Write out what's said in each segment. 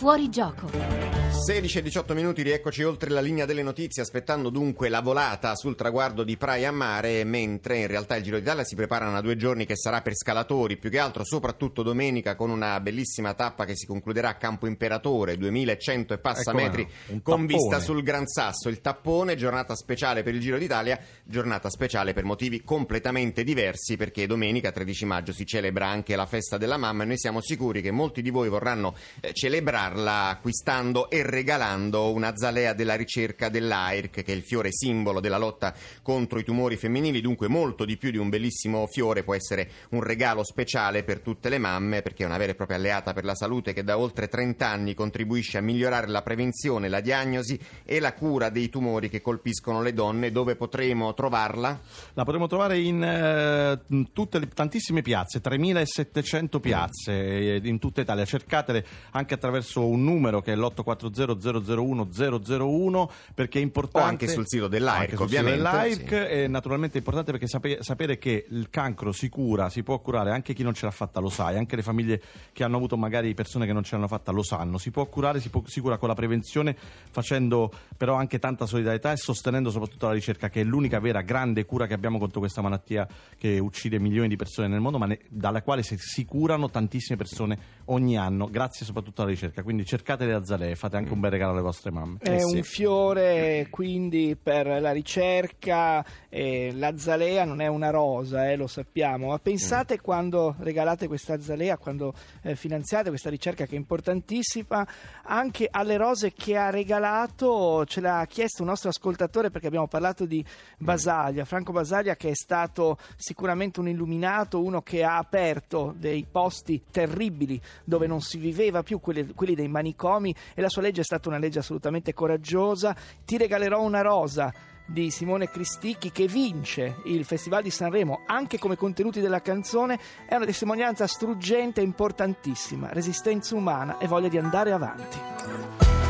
Fuori gioco. 16 e 18 minuti, rieccoci oltre la linea delle notizie, aspettando dunque la volata sul traguardo di Praia a Mare, mentre in realtà il Giro d'Italia si preparano a due giorni che sarà per scalatori, più che altro soprattutto domenica con una bellissima tappa che si concluderà a Campo Imperatore, 2100 e passa Ecco, metri, con tappone. vista sul Gran Sasso, il tappone, giornata speciale per il Giro d'Italia, giornata speciale per motivi completamente diversi, perché domenica 13 maggio si celebra anche la festa della mamma e noi siamo sicuri che molti di voi vorranno eh, celebrarla acquistando e regalando una zalea della ricerca dell'AIRC, che è il fiore simbolo della lotta contro i tumori femminili, dunque molto di più di un bellissimo fiore può essere un regalo speciale per tutte le mamme, perché è una vera e propria alleata per la salute che da oltre 30 anni contribuisce a migliorare la prevenzione, la diagnosi e la cura dei tumori che colpiscono le donne. Dove potremo trovarla? La potremo trovare in, eh, tutte le, tantissime piazze, 3700 piazze eh, in tutta Italia. Cercatele anche attraverso un numero che è l'840 001 perché è O importante. anche sul sito dell'AIRC, ovviamente. dell'AIRC sì. è naturalmente importante perché sape- sapere che il cancro si cura, si può curare, anche chi non ce l'ha fatta lo sa, e anche le famiglie che hanno avuto magari persone che non ce l'hanno fatta lo sanno. Si può curare, si, può, si cura con la prevenzione, facendo però anche tanta solidarietà e sostenendo soprattutto la ricerca, che è l'unica vera grande cura che abbiamo contro questa malattia che uccide milioni di persone nel mondo, ma ne- dalla quale si, si curano tantissime persone ogni anno, grazie soprattutto alla ricerca. Quindi cercate le azalee, fate anche un bel regalo alle vostre mamme. È Eh sì. un fiore quindi per la ricerca, eh, l'azalea non è una rosa, eh, lo sappiamo, ma pensate Mm. quando regalate questa azalea, quando eh, finanziate questa ricerca che è importantissima, anche alle rose che ha regalato, ce l'ha chiesto un nostro ascoltatore perché abbiamo parlato di Basaglia, Franco Basaglia che è stato sicuramente un illuminato, uno che ha aperto dei posti terribili dove non si viveva più, quelli, quelli dei manicomi e la sua legge è stata una legge assolutamente coraggiosa. Ti regalerò una rosa di Simone Cristicchi che vince il Festival di Sanremo anche come contenuti della canzone è una testimonianza struggente e importantissima, resistenza umana e voglia di andare avanti.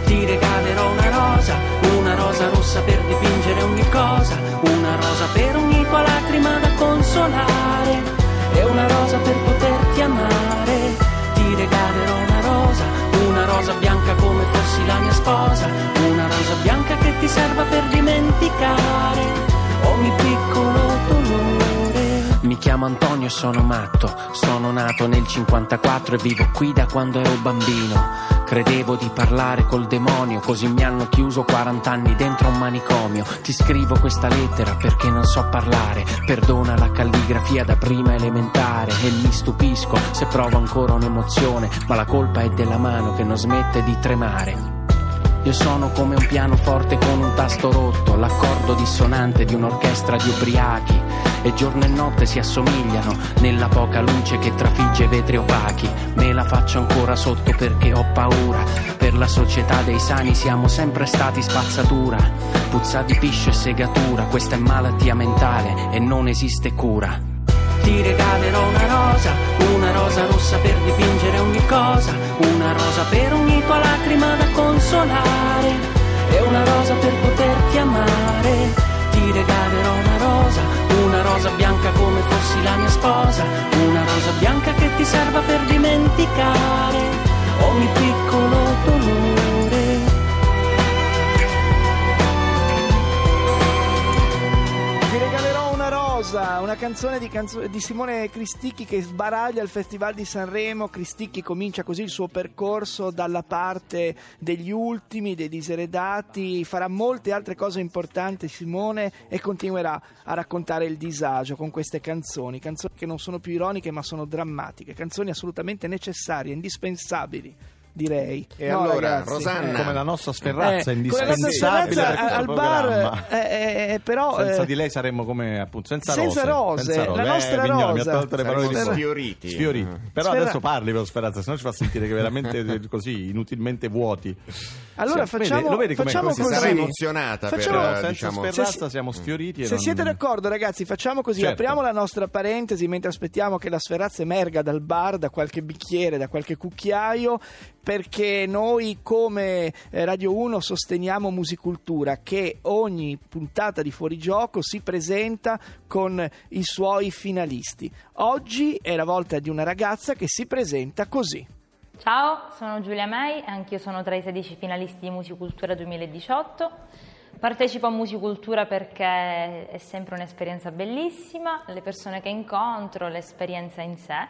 Ti regalerò una rosa, una rosa rossa per dipingere ogni cosa, una rosa per ogni tua lacrima da consolare, e una rosa per poterti amare. Ti regalerò una rosa, una rosa bianca fossi la mia sposa, una rosa bianca che ti serva per dimenticare ogni piccolo chiamo Antonio e sono matto, sono nato nel 54 e vivo qui da quando ero bambino. Credevo di parlare col demonio, così mi hanno chiuso 40 anni dentro un manicomio. Ti scrivo questa lettera perché non so parlare. Perdona la calligrafia da prima elementare e mi stupisco se provo ancora un'emozione, ma la colpa è della mano che non smette di tremare. Io sono come un pianoforte con un tasto rotto, l'accordo dissonante di un'orchestra di ubriachi. E giorno e notte si assomigliano nella poca luce che trafigge vetri opachi. Me la faccio ancora sotto perché ho paura. Per la società dei sani siamo sempre stati spazzatura. Puzza di piscio e segatura, questa è malattia mentale e non esiste cura. Ti regalerò una rosa, una rosa rossa per dipingere ogni cosa, una rosa per ogni tua lacrima da consolare, e una rosa per poterti amare. Ti regalerò una rosa, una rosa bianca come fossi la mia sposa, una rosa bianca che ti serva per dimenticare ogni piccolo dolore. Rosa, una canzone di, canzo- di Simone Cristicchi che sbaraglia il Festival di Sanremo. Cristicchi comincia così il suo percorso dalla parte degli ultimi, dei diseredati, farà molte altre cose importanti Simone e continuerà a raccontare il disagio con queste canzoni, canzoni che non sono più ironiche ma sono drammatiche, canzoni assolutamente necessarie, indispensabili. Direi. E No, allora, ragazzi? Rosanna, Come la nostra sferrazza Eh, la indispensabile questo al bar, eh, eh, eh, però senza eh, di lei saremmo come appunto senza, senza rose, senza la Eh, nostra Vignoli, mi ha rosa. tolto le parole di sfioriti. Sfioriti. Però Sferra- adesso parli per Sferrazza, sennò ci fa sentire che veramente così inutilmente vuoti. Allora Sì, vede- facciamo, lo vedi com'è facciamo così? Si sarà emozionata Facciamo- per, senza diciamo... Sferrazza Se- siamo sfioriti. Se non- siete d'accordo, ragazzi, facciamo così: Certo. apriamo la nostra parentesi mentre aspettiamo che la sferrazza emerga dal bar, da qualche bicchiere, da qualche cucchiaio. Perché noi, come eh, Radio 1, sosteniamo Musicultura, che ogni puntata di fuorigioco si presenta con i suoi finalisti. Oggi è la volta di una ragazza che si presenta così. Ciao, sono Giulia May anch'io sono tra i 16 finalisti di Musicultura 2018. Partecipo a Musicultura perché è sempre un'esperienza bellissima, le persone che incontro, l'esperienza in sé,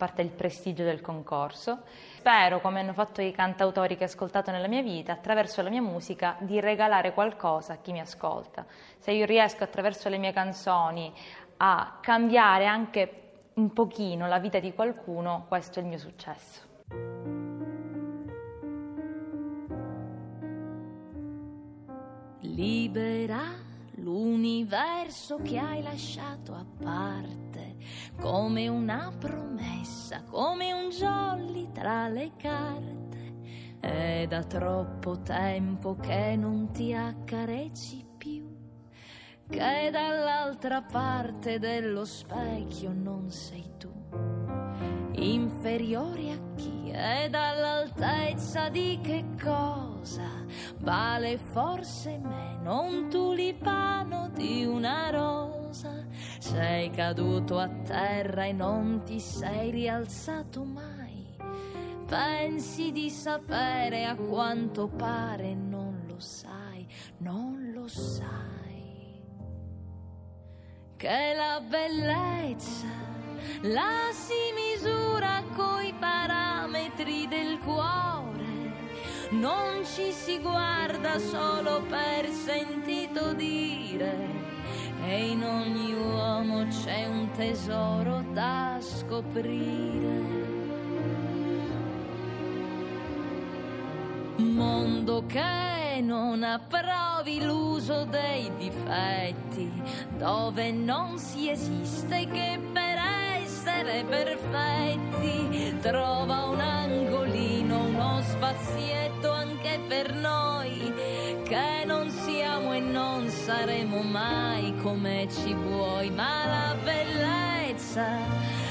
parte il prestigio del concorso. Spero, come hanno fatto i cantautori che ho ascoltato nella mia vita, attraverso la mia musica, di regalare qualcosa a chi mi ascolta. Se io riesco attraverso le mie canzoni a cambiare anche un pochino la vita di qualcuno, questo è il mio successo. Libera l'universo che hai lasciato a parte, come una promessa, come un jolly tra le carte. È da troppo tempo che non ti accarezzi più, che dall'altra parte dello specchio non sei tu inferiore a chi? È dall'altezza di che cosa? Vale forse meno un tulipano di una rosa. Sei caduto a terra e non ti sei rialzato mai. Pensi di sapere a quanto pare non lo sai non lo sai. Che la bellezza la si misura coi parametri del cuore. Non ci si guarda solo per sentito dire. E in ogni uomo c'è un tesoro da scoprire. Mondo che non approvi l'uso dei difetti, dove non si esiste che per essere perfetti. Trova un angolino, uno spazietto anche per noi, che non siamo e non saremo mai come ci vuoi, ma la bellezza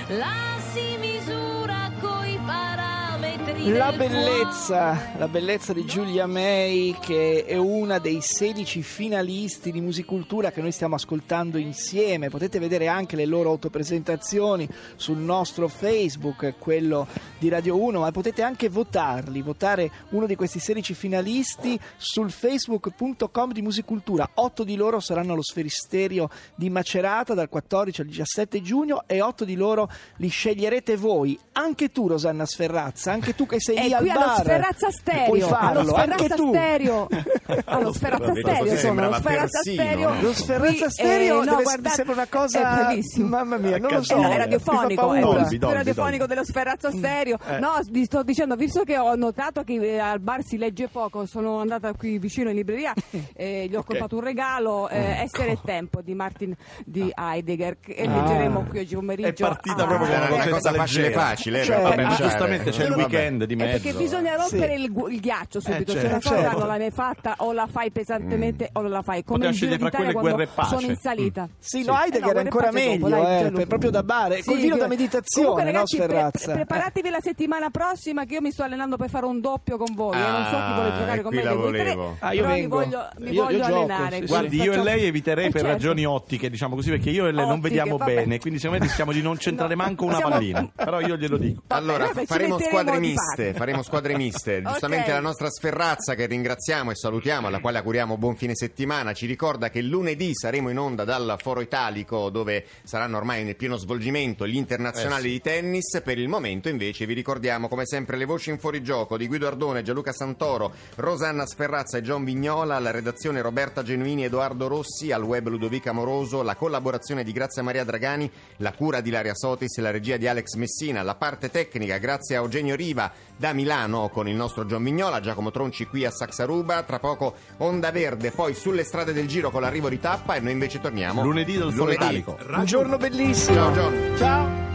la si misura coi parametri. La bellezza, la bellezza di Giulia May che è una dei 16 finalisti di Musicultura che noi stiamo ascoltando insieme. Potete vedere anche le loro autopresentazioni sul nostro Facebook, quello di Radio 1, ma potete anche votarli, votare uno di questi 16 finalisti sul facebook.com di Musicultura. Otto di loro saranno allo Sferisterio di Macerata dal 14 al 17 giugno e otto di loro li sceglierete voi. Anche tu Rosanna Sferrazza, anche tu che sei E lì al qui allo bar. Sferrazza Stereo, Puoi allo farlo, anche Sferrazza tu. Stereo, allo Sferrazza Vabbè, Stereo allo sembrava Sferrazza persino, Stereo. eh. Lo Sferrazza Qui, Stereo eh, no, deve- guardate, sembra una cosa è bellissimo. mamma mia, non lo so. Eh, è radiofonico, è radiofonico dello Sferrazzo Stereo. No, vi sto dicendo, visto che ho notato che eh, al bar si legge poco, sono andata qui vicino in libreria e gli ho comprato un regalo, eh, Essere e Tempo di Martin di Heidegger, che leggeremo qui oggi pomeriggio. È partita proprio con Era una cosa facile facile, Cioè, giustamente c'è il. Weekend di Eh, mezzo. perché bisogna rompere Sì. il, gu- il ghiaccio subito, Eh, se certo. la storia Certo. non l'hai mai fatta o la fai pesantemente o non la fai. Come Poteva il Giro scegliere fra d'Italia quelle quando guerre e pace. sono in salita. Sì, Sì. no, Heidegger Eh no, è ancora meglio, dopo, dai, eh, proprio da bar, Sì, col vino che- da meditazione, Comunque, no ragazzi, pre- Sferrazza? preparatevi la settimana prossima che io mi sto allenando per fare un doppio con voi. eh, non so chi vuole Ah, giocare e con me la volevo. Ah, io mi voglio, Io- io allenare. Guardi, io e lei eviterei Eh, per certo. ragioni ottiche, diciamo così, perché io e lei non vediamo bene, quindi secondo me rischiamo di non centrare No, manco una pallina. Però io glielo dico. Allora, faremo metteremo squadre miste, faremo squadre miste. Giustamente la nostra Sferrazza che ringraziamo e salutiamo, alla quale auguriamo buon fine settimana, ci ricorda che lunedì saremo in onda dal Foro Italico dove saranno ormai nel pieno svolgimento gli internazionali Eh sì. di tennis. Per il momento invece vi ricordiamo come sempre le voci in fuorigioco di Guido Ardone, Gianluca Santoro, Rosanna Sferrazza e John Vignola, alla redazione Roberta Genuini, Edoardo Rossi, al web Ludovica Moroso, la collaborazione di Grazia Maria Dragani, la cura di Laria Sotis e la regia di Alex Messina, la parte tecnica grazie a Eugenio Riva da Milano con il nostro John Vignola, Giacomo Tronci qui a Saxaruba, tra poco Onda Verde, poi sulle strade del giro con l'arrivo di Tappa e noi invece torniamo Lunedì dal lunedì. Italico. Un giorno bellissimo. Ciao John. Ciao.